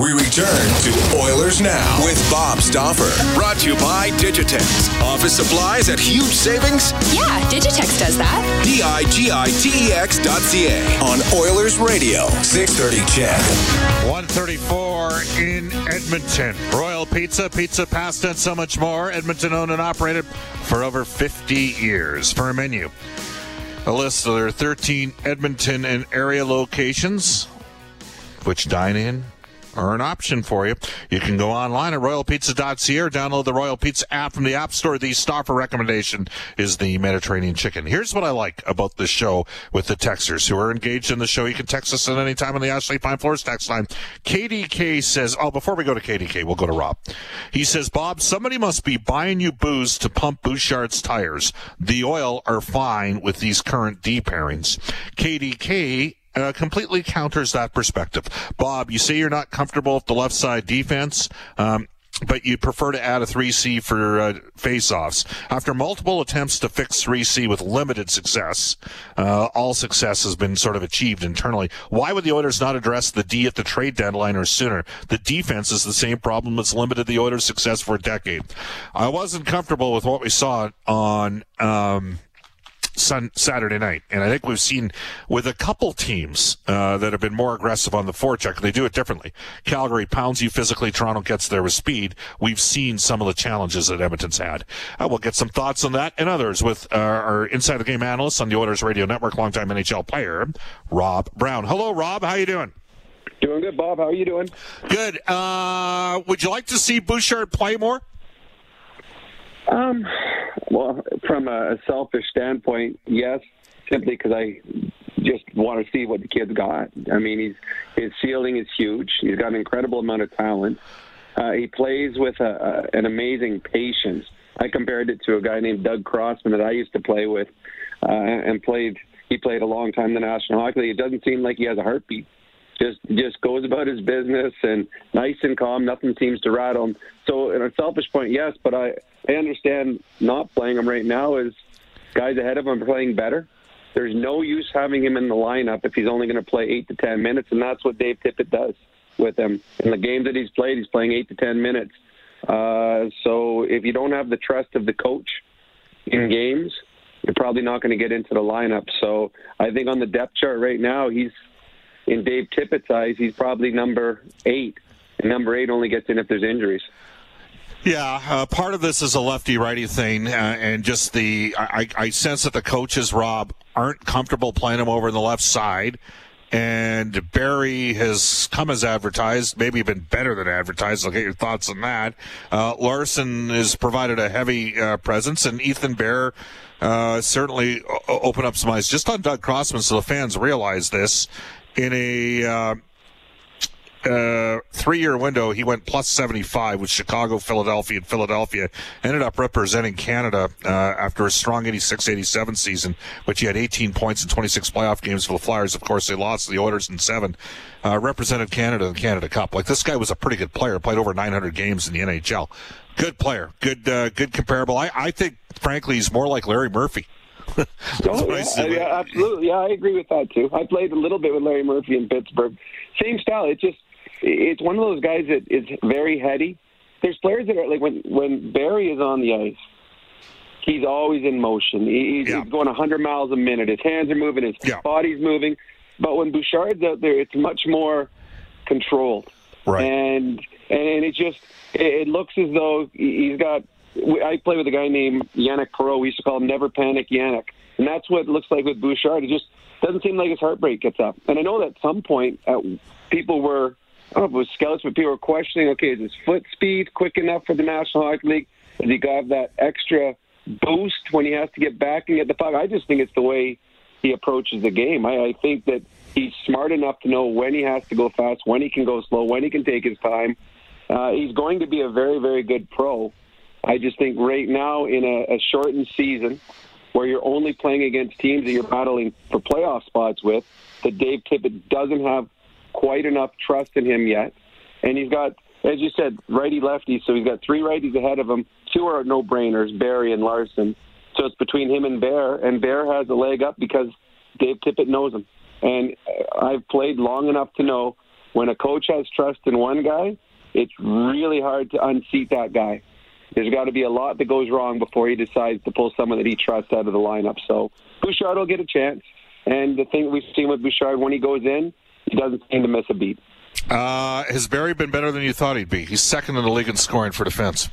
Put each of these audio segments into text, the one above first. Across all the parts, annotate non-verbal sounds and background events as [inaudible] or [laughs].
We return to Oilers Now with Bob Stauffer. Brought to you by Digitex. Office supplies at huge savings? Yeah, Digitex does that. D I G I T E X dot C A on Oilers Radio, 630 CHED. 134 in Edmonton. Royal Pizza, pizza, pasta, and so much more. Edmonton owned and operated for over 50 years. For a menu, a list of their 13 Edmonton and area locations, which dine in are an option for you. You can go online at royalpizza.ca or download the Royal Pizza app from the App Store. The Stauffer recommendation is the Mediterranean chicken. Here's what I like about the show with the texters who are engaged in the show. You can text us at any time on the Ashley Fine Floors text line. KDK says, oh, before we go to KDK, we'll go to Rob. He says, Bob, somebody must be buying you booze to pump Bouchard's tires. The oil are fine with these current D pairings. KDK uh, completely counters that perspective. Bob, you say you're not comfortable with the left side defense. Um, but you prefer to add a 3C for uh, face-offs. After multiple attempts to fix 3C with limited success, uh, all success has been sort of achieved internally. Why would the Oilers not address the D at the trade deadline or sooner? The defense is the same problem that's limited the Oilers' success for a decade. I wasn't comfortable with what we saw on. Um, Sun, Saturday night. And I think we've seen with a couple teams uh, that have been more aggressive on the forecheck, they do it differently. Calgary pounds you physically, Toronto gets there with speed. We've seen some of the challenges that Edmonton's had. Uh, we'll get some thoughts on that and others with uh, our Inside the Game analyst on the Oilers Radio Network, longtime NHL player, Rob Brown. Hello, Rob. How you doing? Doing good, Bob. How are you doing? Good. Uh, would you like to see Bouchard play more? Um, well, from a selfish standpoint, yes, simply because I just want to see what the kid's got. I mean, he's his ceiling is huge. He's got an incredible amount of talent. Uh, he plays with a, a, an amazing patience. I compared it to a guy named Doug Crossman that I used to play with, uh, and played. He played a long time in the National Hockey League. It doesn't seem like he has a heartbeat just just goes about his business and nice and calm. Nothing seems to rattle him. So, in a selfish point, yes, but I I understand not playing him right now is guys ahead of him playing better. There's no use having him in the lineup if he's only going to play eight to ten minutes, and that's what Dave Tippett does with him. In the games that he's played, he's playing eight to ten minutes. Uh, so if you don't have the trust of the coach in games, you're probably not going to get into the lineup. So I think on the depth chart right now, he's in Dave Tippett's eyes, he's probably number eight. And number eight only gets in if there's injuries. Yeah, uh, part of this is a lefty righty thing, uh, and just the I, I sense that the coaches, Rob, aren't comfortable playing him over on the left side. And Barrie has come as advertised, maybe been better than advertised. I'll get your thoughts on that. Uh, Larsson has provided a heavy uh, presence, and Ethan Bear uh, certainly opened up some eyes just on Doug Crossman, so the fans realize this in a uh, three-year window, he went plus 75 with Chicago, Philadelphia, and Philadelphia. Ended up representing Canada uh, after a strong 86-87 season, which he had 18 points in 26 playoff games for the Flyers. Of course, they lost the Oilers in seven. Uh, represented Canada in the Canada Cup. Like this guy was a pretty good player. Played over 900 games in the NHL. Good player. Good, uh, good comparable. I, I think, frankly, he's more like Larry Murphy. [laughs] oh, yeah, yeah, absolutely. Yeah, I agree with that too. I played a little bit with Larry Murphy in Pittsburgh. Same style. It just it's one of those guys that is very heady. There's players that are like when when Barrie is on the ice, he's always in motion. He's, yeah. he's going 100 miles a minute. His hands are moving. His yeah. body's moving. But when Bouchard's out there, it's much more controlled. Right. And and it just it looks as though he's got I play with a guy named Yannick Perreault. We used to call him Never Panic Yannick. And that's what it looks like with Bouchard. It just doesn't seem like his heart rate gets up. And I know that at some point uh, people were I don't know if it was scouts, but people were questioning, okay, is his foot speed quick enough for the National Hockey League? Does he got that extra boost when he has to get back and get the puck? I just think it's the way he approaches the game. I, I think that he's smart enough to know when he has to go fast, when he can go slow, when he can take his time. Uh, he's going to be a very, very good pro. I just think right now in a, a shortened season where you're only playing against teams that you're battling for playoff spots with, that Dave Tippett doesn't have quite enough trust in him yet. And he's got, as you said, righty lefty, so he's got three righties ahead of him. Two are no brainers, Barrie and Larsson. So it's between him and Bear, and Bear has a leg up because Dave Tippett knows him. And I've played long enough to know when a coach has trust in one guy, it's really hard to unseat that guy. There's got to be a lot that goes wrong before he decides to pull someone that he trusts out of the lineup. So Bouchard will get a chance. And the thing we've seen with Bouchard, when he goes in, he doesn't seem to miss a beat. Uh, has Barrie been better than you thought he'd be? He's second in the league in scoring for defense.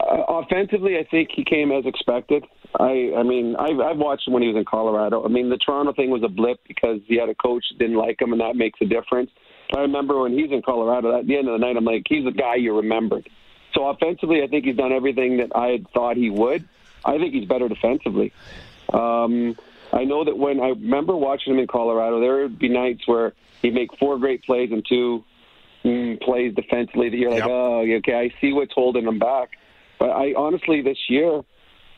Uh, offensively, I think he came as expected. I, I mean, I've, I've watched him when he was in Colorado. I mean, the Toronto thing was a blip because he had a coach that didn't like him, and that makes a difference. I remember when he's in Colorado, at the end of the night, I'm like, he's the guy you remembered. So offensively, I think he's done everything that I had thought he would. I think he's better defensively. Um, I know that when I remember watching him in Colorado, there would be nights where he'd make four great plays and two mm, plays defensively that you're like, yep. oh, okay, I see what's holding him back. But I honestly, this year,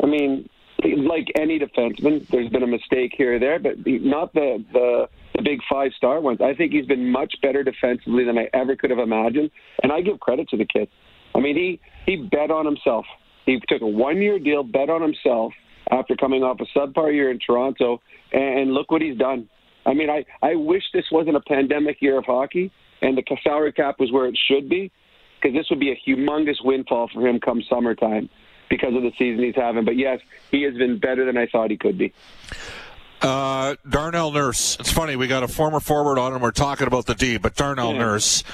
I mean, like any defenseman, there's been a mistake here or there, but not the the, the big five star ones. I think he's been much better defensively than I ever could have imagined, and I give credit to the kid. I mean, he he bet on himself. He took a one year deal, bet on himself after coming off a subpar year in Toronto, and look what he's done. I mean, I I wish this wasn't a pandemic year of hockey and the salary cap was where it should be, because this would be a humongous windfall for him come summertime because of the season he's having. But yes, he has been better than I thought he could be. Uh, Darnell Nurse. It's funny, we got a former forward on and we're talking about the D, but Darnell yeah. Nurse.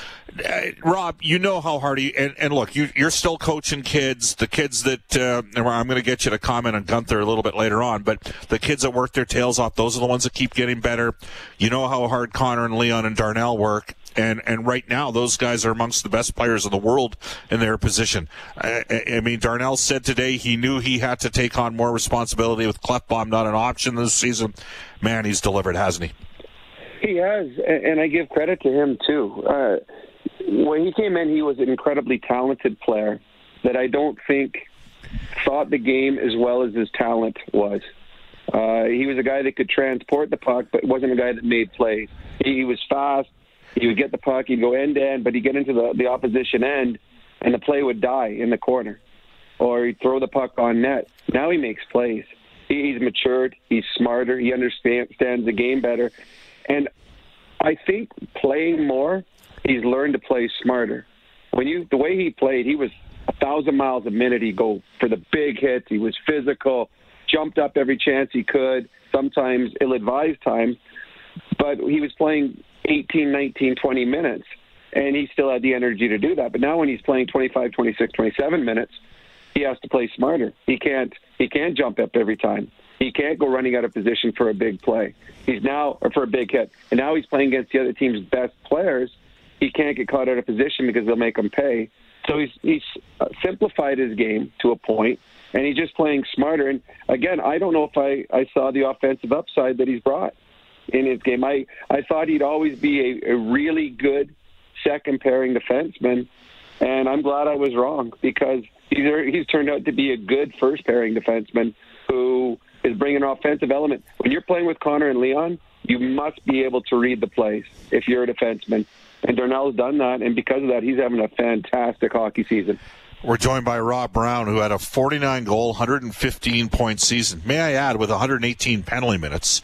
Uh, Rob, you know how hard he, and, and look, you, are still coaching kids, the kids that, uh, I'm going to get you to comment on Guenther a little bit later on, but the kids that work their tails off, those are the ones that keep getting better. You know how hard Connor and Leon and Darnell work and and right now those guys are amongst the best players in the world in their position. I, I, mean, Darnell said today he knew he had to take on more responsibility with Klefbom not an option this season. Man, he's delivered, hasn't he? He has, and I give credit to him too. Uh, when he came in, he was an incredibly talented player that I don't think thought the game as well as his talent was. Uh, he was a guy that could transport the puck, but wasn't a guy that made plays. He was fast. He would get the puck, he'd go end to end, but he'd get into the, the opposition end, and the play would die in the corner. Or he'd throw the puck on net. Now he makes plays. He, he's matured, he's smarter, he understands the game better. And I think playing more, he's learned to play smarter. When you the way he played, he was a thousand miles a minute. He'd go for the big hits. He was physical, jumped up every chance he could. Sometimes ill-advised times, but he was playing 18, 19, 20 minutes, and he still had the energy to do that. But now when he's playing 25, 26, 27 minutes, he has to play smarter. He can't he can't jump up every time. He can't go running out of position for a big play. He's now or for a big hit. And now he's playing against the other team's best players. He can't get caught out of position because they'll make him pay. So he's he's uh, simplified his game to a point, and he's just playing smarter. And again, I don't know if I I saw the offensive upside that he's brought in his game. I, I thought he'd always be a, a really good second pairing defenseman, and I'm glad I was wrong because he's he's turned out to be a good first pairing defenseman who is bringing an offensive element. When you're playing with Connor and Leon, you must be able to read the plays if you're a defenseman. And Darnell's done that, and because of that, he's having a fantastic hockey season. We're joined by Rob Brown, who had a 49 goal, 115 point season. May I add, with 118 penalty minutes.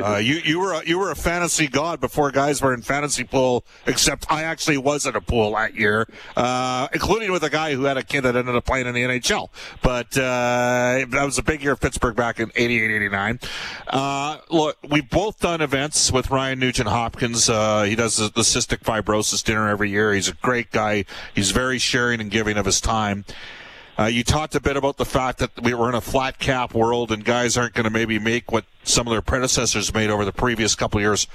Uh, you you were a, you were a fantasy god before guys were in fantasy pool. Except I actually was in a pool that year, uh, including with a guy who had a kid that ended up playing in the NHL. But uh, that was a big year of Pittsburgh back in 88, 89. Uh, look, we've both done events with Ryan Nugent Hopkins. Uh, he does the, the cystic fibrosis dinner every year. He's a great guy. He's very sharing and giving of his time time. Uh, you talked a bit about the fact that we were in a flat cap world and guys aren't going to maybe make what some of their predecessors made over the previous couple years.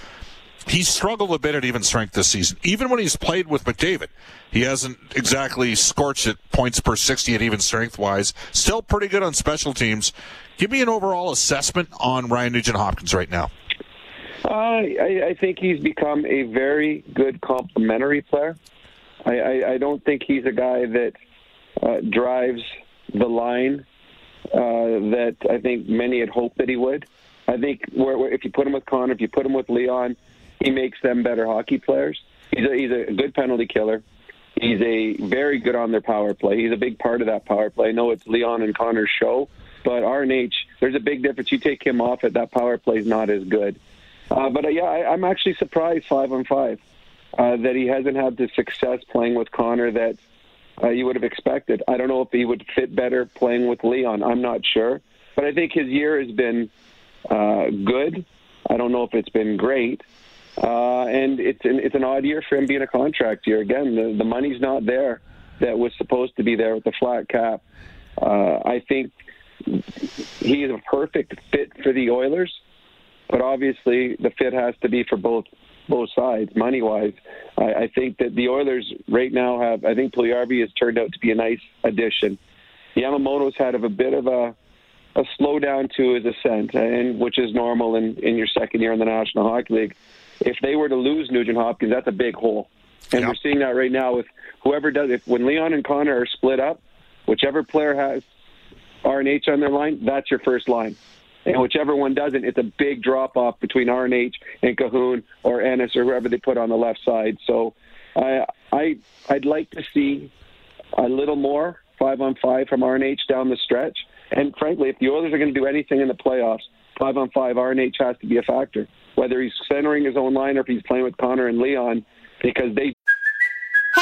He struggled a bit at even strength this season. Even when he's played with McDavid, he hasn't exactly scorched it points per 60 at even strength wise. Still pretty good on special teams. Give me an overall assessment on Ryan Nugent Hopkins right now. Uh, I, I think he's become a very good complementary player. I, I, I don't think he's a guy that uh, drives the line uh, that I think many had hoped that he would. I think where, where, if you put him with Connor, if you put him with Leon, he makes them better hockey players. He's a, he's a good penalty killer. He's a very good on their power play. He's a big part of that power play. I know it's Leon and Connor's show, but RNH, there's a big difference. You take him off it, that power play is not as good. Uh, but uh, yeah, I, I'm actually surprised five on five uh, that he hasn't had the success playing with Connor that uh, you would have expected. I don't know if he would fit better playing with Leon. I'm not sure, but I think his year has been uh, good. I don't know if it's been great. Uh, and it's an, it's an odd year for him being a contract year. Again, the, the money's not there that was supposed to be there with the flat cap. Uh, I think he is a perfect fit for the Oilers, but obviously the fit has to be for both both sides, money wise. I, I think that the Oilers right now have. I think Puljujarvi has turned out to be a nice addition. Yamamoto's had a bit of a a slowdown to his ascent, and which is normal in, in your second year in the National Hockey League. If they were to lose Nugent Hopkins, that's a big hole, and yep. we're seeing that right now with whoever does. If when Leon and Connor are split up, whichever player has RNH on their line, that's your first line. And whichever one doesn't, it's a big drop off between RNH and Kahun or Ennis or whoever they put on the left side. So I I I'd like to see a little more five on five from RNH down the stretch. And frankly, if the Oilers are going to do anything in the playoffs, five on five, RNH has to be a factor. Whether he's centering his own line or if he's playing with Connor and Leon, because they.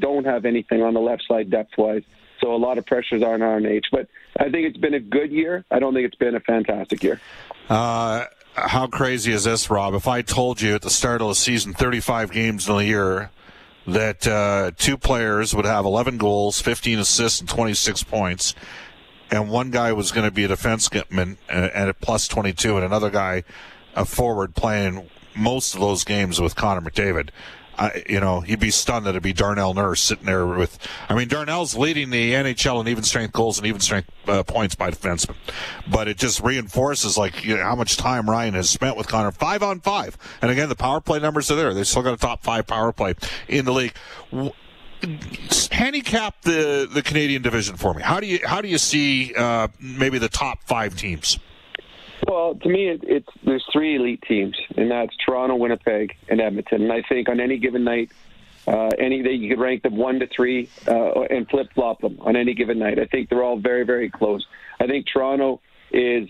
Don't have anything on the left side depth wise. So a lot of pressures on RNH. But I think it's been a good year. I don't think it's been a fantastic year. Uh, how crazy is this, Rob? If I told you at the start of the season, 35 games in a year, that uh, two players would have 11 goals, 15 assists, and 26 points, and one guy was going to be a defenseman at plus 22, and another guy, a forward, playing most of those games with Connor McDavid. I, you know, he'd be stunned that it'd be Darnell Nurse sitting there with. I mean, Darnell's leading the NHL in even strength goals and even strength uh, points by defensemen, but it just reinforces like you know, how much time Ryan has spent with Connor. Five on five, and again, the power play numbers are there. They still got a top five power play in the league handicap the the Canadian division for me. How do you how do you see uh, maybe the top five teams? Well, to me, it, it's there's three elite teams, and that's Toronto, Winnipeg, and Edmonton. And I think on any given night, uh, any that you could rank them one to three uh, and flip flop them on any given night. I think they're all very very close. I think Toronto is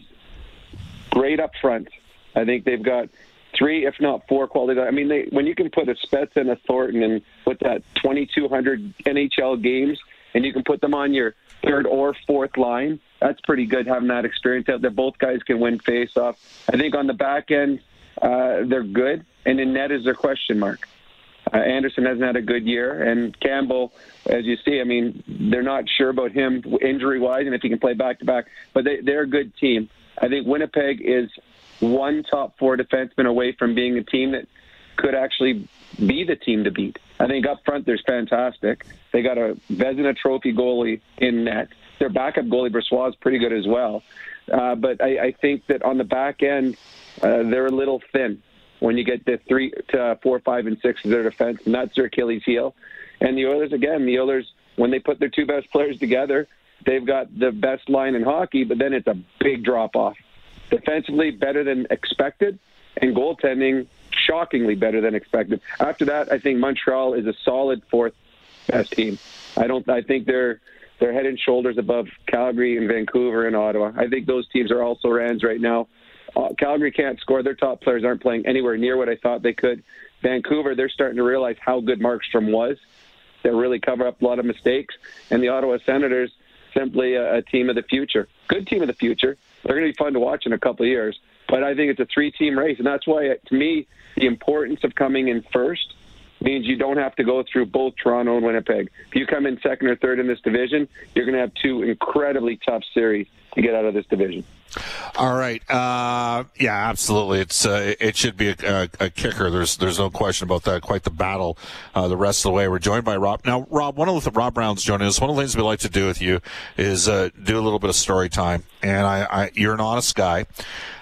great up front. I think they've got three, if not four quality. I mean, they, when you can put a Spezza and a Thornton and put that 2,200 NHL games, and you can put them on your third or fourth line, that's pretty good having that experience out there. Both guys can win face-off. I think on the back end, uh, they're good, and in net is their question mark. Uh, Anderson hasn't had a good year, and Campbell, as you see, I mean, they're not sure about him injury-wise and if he can play back-to-back, but they, they're a good team. I think Winnipeg is one top four defenseman away from being a team that could actually be the team to beat. I think up front they're fantastic. They got a Vezina Trophy goalie in net. Their backup goalie Brossoit is pretty good as well. Uh, but I, I think that on the back end, uh, they're a little thin when you get the three to uh, four, five, and six as their defense, and that's their Achilles heel. And the Oilers, again, the Oilers, when they put their two best [laughs] players together, they've got the best line in hockey, but then it's a big drop off defensively better than expected, and goaltending shockingly better than expected. After that, I think Montreal is a solid fourth best team. I don't. I think they're they're head and shoulders above Calgary and Vancouver and Ottawa. I think those teams are also Rans right now. Uh, Calgary can't score. Their top players aren't playing anywhere near what I thought they could. Vancouver, they're starting to realize how good Markstrom was. They really cover up a lot of mistakes. And the Ottawa Senators, simply a, a team of the future. Good team of the future. They're going to be fun to watch in a couple of years. But I think it's a three-team race, and that's why, to me, the importance of coming in first means you don't have to go through both Toronto and Winnipeg. If you come in second or third in this division, you're going to have two incredibly tough series to get out of this division. All right. Uh, yeah, absolutely. It's uh, it should be a, a, a, kicker. There's there's no question about that. Quite the battle uh, the rest of the way. We're joined by Rob. Now, Rob, one of the Rob Brown's joining us. One of the things we like to do with you is uh, do a little bit of story time. And I, I you're an honest guy.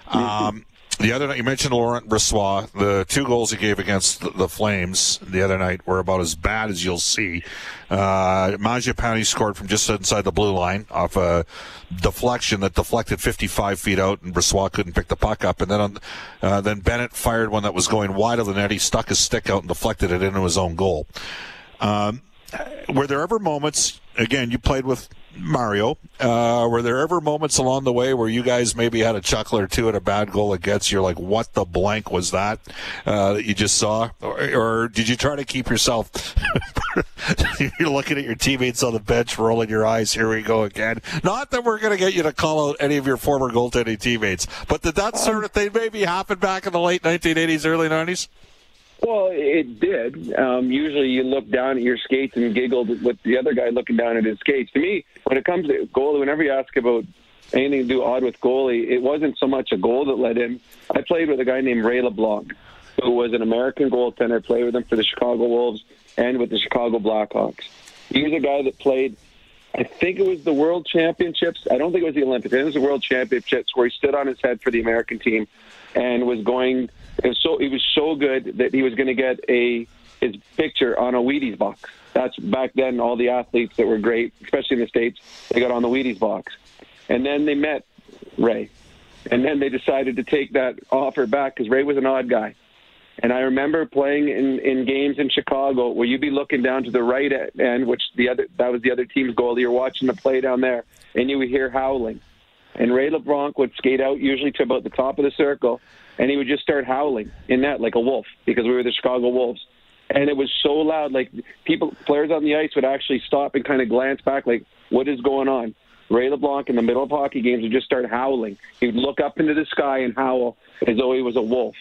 Um, the other night, you mentioned Laurent Brossoit. The two goals he gave against the, the, Flames the other night were about as bad as you'll see. Uh, Mangiapane scored from just inside the blue line off a deflection that deflected 55 feet out, and Brossoit couldn't pick the puck up. And then, on, uh, then Bennett fired one that was going wide of the net. He stuck his stick out and deflected it into his own goal. Um, were there ever moments? Again, you played with Mario, uh, were there ever moments along the way where you guys maybe had a chuckle or two at a bad goal gets you're like, what the blank was that uh, that you just saw, or, or, did you try to keep yourself? [laughs] you're looking at your teammates on the bench, rolling your eyes. Here we go again. Not that we're going to get you to call out any of your former goaltending teammates, but did that sort of thing maybe happen back in the late 1980s, early 90s? Well, it did. Um, usually, you look down at your skates and giggle with the other guy looking down at his skates. To me, when it comes to goalie, whenever you ask about anything to do odd with goalie, it wasn't so much a goal that led in. I played with a guy named Ray LeBlanc, who was an American goaltender. Played with him for the Chicago Wolves and with the Chicago Blackhawks. He was a guy that played. I think it was the World Championships. I don't think it was the Olympics. It was the World Championships where he stood on his head for the American team and was going it was so he was so good that he was going to get a his picture on a Wheaties box. That's back then. All the athletes that were great, especially in the states, they got on the Wheaties box, and then they met Ray, and then they decided to take that offer back because Ray was an odd guy. And I remember playing in, in games in Chicago where you'd be looking down to the right end, which the other that was the other team's goal. You're watching the play down there, and you would hear howling. And Ray LeBlanc would skate out usually to about the top of the circle, and he would just start howling in that like a wolf because we were the Chicago Wolves. And it was so loud, like people, players on the ice would actually stop and kind of glance back, like, what is going on? Ray LeBlanc in the middle of hockey games would just start howling. He would look up into the sky and howl as though he was a wolf.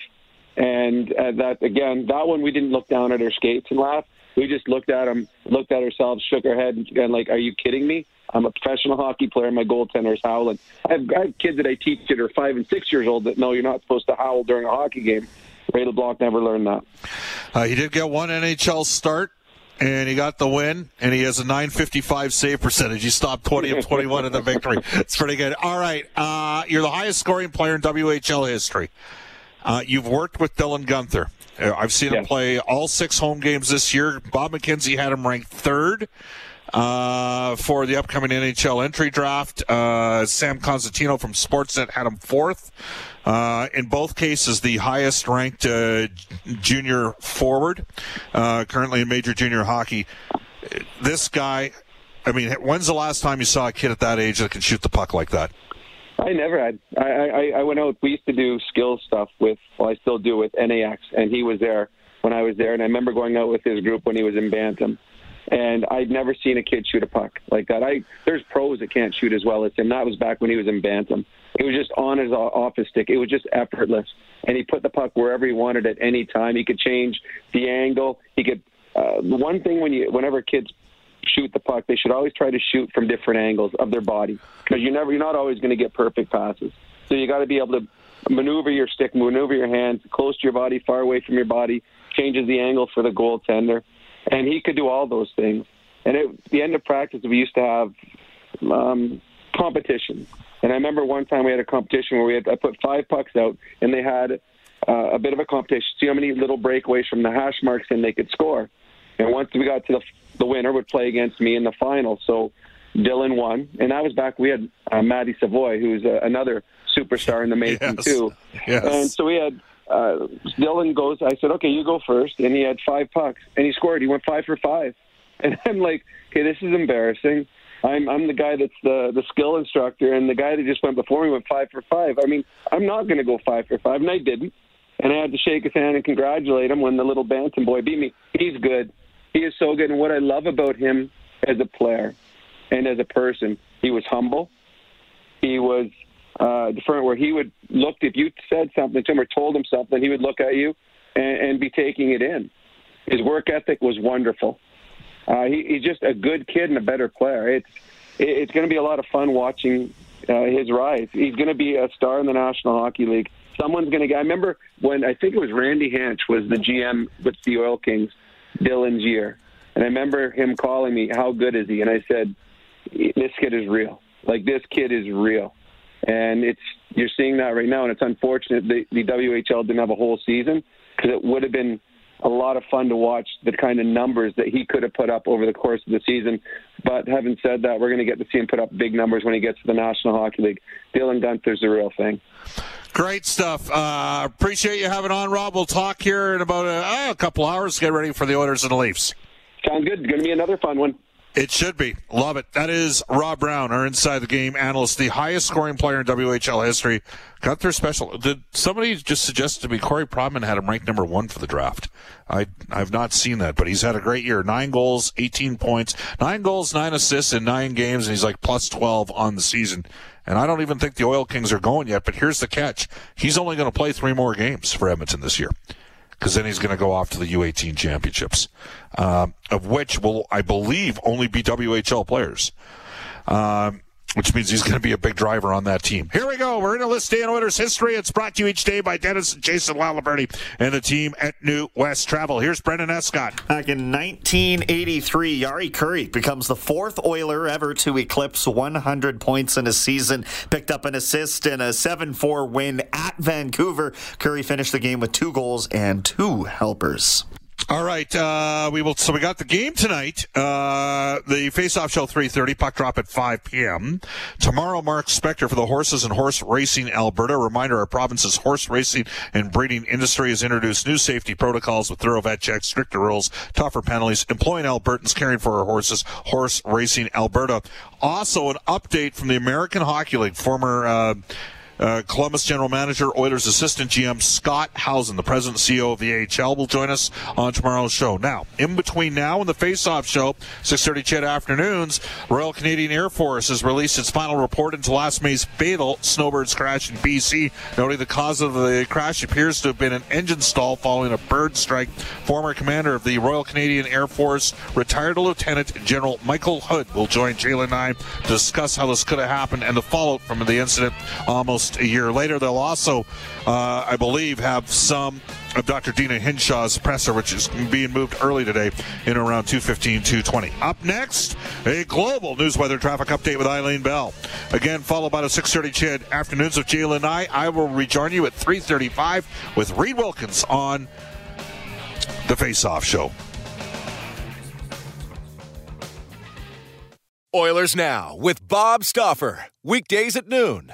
And uh, that again, that one we didn't look down at our skates and laugh. We just looked at him, looked at ourselves, shook our head, and like, "Are you kidding me?" I'm a professional hockey player. My goaltender is howling. I have, I have kids that I teach that are five and six years old that know you're not supposed to howl during a hockey game. Ray LeBlanc never learned that. Uh, he did get one NHL start and he got the win, and he has a 955 save percentage. He stopped 20 of 21 in the victory. It's pretty good. All right, uh, you're the highest scoring player in WHL history. Uh, you've worked with Dylan Guenther. Uh, I've seen him play all six home games this year. Bob McKenzie had him ranked third uh, for the upcoming NHL entry draft. Uh, Sam Cosentino from Sportsnet had him fourth. Uh, in both cases, the highest ranked uh, junior forward, uh, currently in major junior hockey. This guy, I mean, when's the last time you saw a kid at that age that can shoot the puck like that? I never had. I, I, I went out. We used to do skill stuff with, well, I still do with NAX, and he was there when I was there. And I remember going out with his group when he was in Bantam and I'd never seen a kid shoot a puck like that. I there's pros that can't shoot as well as him. That was back when he was in bantam. It was just on his office stick. It was just effortless, and he put the puck wherever he wanted at any time. He could change the angle. He could. Uh, one thing when you whenever kids shoot the puck, they should always try to shoot from different angles of their body because you never you're not always going to get perfect passes. So you got to be able to maneuver your stick, maneuver your hands close to your body, far away from your body. Changes the angle for the goaltender and he could do all those things. And at the end of practice, we used to have um, competition. And I remember one time we had a competition where we had I put five pucks out, and they had uh, a bit of a competition. See how many little breakaways from the hash marks and they could score. And once we got to the the winner would play against me in the final. So Dylan won, and I was back. We had uh, Maddie Savoie, who's uh, another superstar in the making yes. too. Yes. And so we had uh, Dylan goes, I said, okay, you go first. And he had five pucks and he scored. He went five for five. [laughs] And I'm like, okay, this is embarrassing. I'm I'm the guy that's the the skill instructor, and the guy that just went before me went five for five. I mean, I'm not going to go five for five, and I didn't. and I had to shake his hand and congratulate him when the little Bantam boy beat me. He's good. He is so good. And what I love about him as a player and as a person, he was humble. He was uh, different, where he would look if you said something to him or told him something, he would look at you and, and be taking it in. His work ethic was wonderful. Uh, he, he's just a good kid and a better player. It's it's going to be a lot of fun watching uh, his rise. He's going to be a star in the National Hockey League. Someone's going to. I remember when I think it was Randy Hansch was the GM with the Oil Kings, Dylan's year, and I remember him calling me, "How good is he?" And I said, "This kid is real. Like this kid is real." And it's you're seeing that right now, and it's unfortunate the, the WHL didn't have a whole season because it would have been a lot of fun to watch the kind of numbers that he could have put up over the course of the season. But having said that, we're going to get to see him put up big numbers when he gets to the National Hockey League. Dylan Guenther's the real thing. Great stuff. Uh, appreciate you having on, Rob. We'll talk here in about a, a couple hours. Get ready for the Oilers and the Leafs. Sounds good. It's Going to be another fun one. It should be. Love it. That is Rob Brown, our inside the game analyst, the highest scoring player in WHL history. Guenther special. Did somebody just suggest to me Corey Pronman had him ranked number one for the draft? I I've not seen that, but he's had a great year. Nine goals, eighteen points, nine goals, nine assists in nine games, and he's like plus twelve on the season. And I don't even think the Oil Kings are going yet. But here's the catch: he's only going to play three more games for Edmonton this year because then he's going to go off to the U18 championships, uh, of which will, I believe, only be WHL players. Um, which means he's going to be a big driver on that team. Here we go. We're in a list day in Oilers history. It's brought to you each day by Dennis and Jason Laliberty and the team at New West Travel. Here's Brendan Escott. Back in 1983, Jari Kurri becomes the fourth Oiler ever to eclipse 100 points in a season. Picked up an assist in a 7-4 win at Vancouver. Kurri finished the game with two goals and two helpers. All right, uh, we will. So we got the game tonight. Uh, the face-off show three thirty. Puck drop at five p.m. Tomorrow, Mark Spector for the Horses and Horse Racing Alberta. Reminder: Our province's horse racing and breeding industry has introduced new safety protocols with thorough vet checks, stricter rules, tougher penalties, employing Albertans caring for our horses. Horse Racing Alberta. Also, an update from the American Hockey League. Former. Uh, uh, Columbus General Manager, Oilers Assistant GM Scott Howson, the President CEO of the AHL, will join us on tomorrow's show. Now, in between now and the face-off show, 6.30 CHED afternoons, Royal Canadian Air Force has released its final report into last May's fatal snowbirds crash in BC, noting the cause of the crash appears to have been an engine stall following a bird strike. Former commander of the Royal Canadian Air Force, retired Lieutenant General Michael Hood, will join Jalen and I to discuss how this could have happened and the fallout from the incident almost a year later. They'll also, uh, I believe, have some of Dr. Deena Hinshaw's presser, which is being moved early today in around 215, 220. Up next, a global news weather traffic update with Eileen Bell. Again, followed by the 630 CHED afternoons with Jalen and I. I will rejoin you at 335 with Reid Wilkins on the Face Off Show. Oilers Now with Bob Stauffer. Weekdays at noon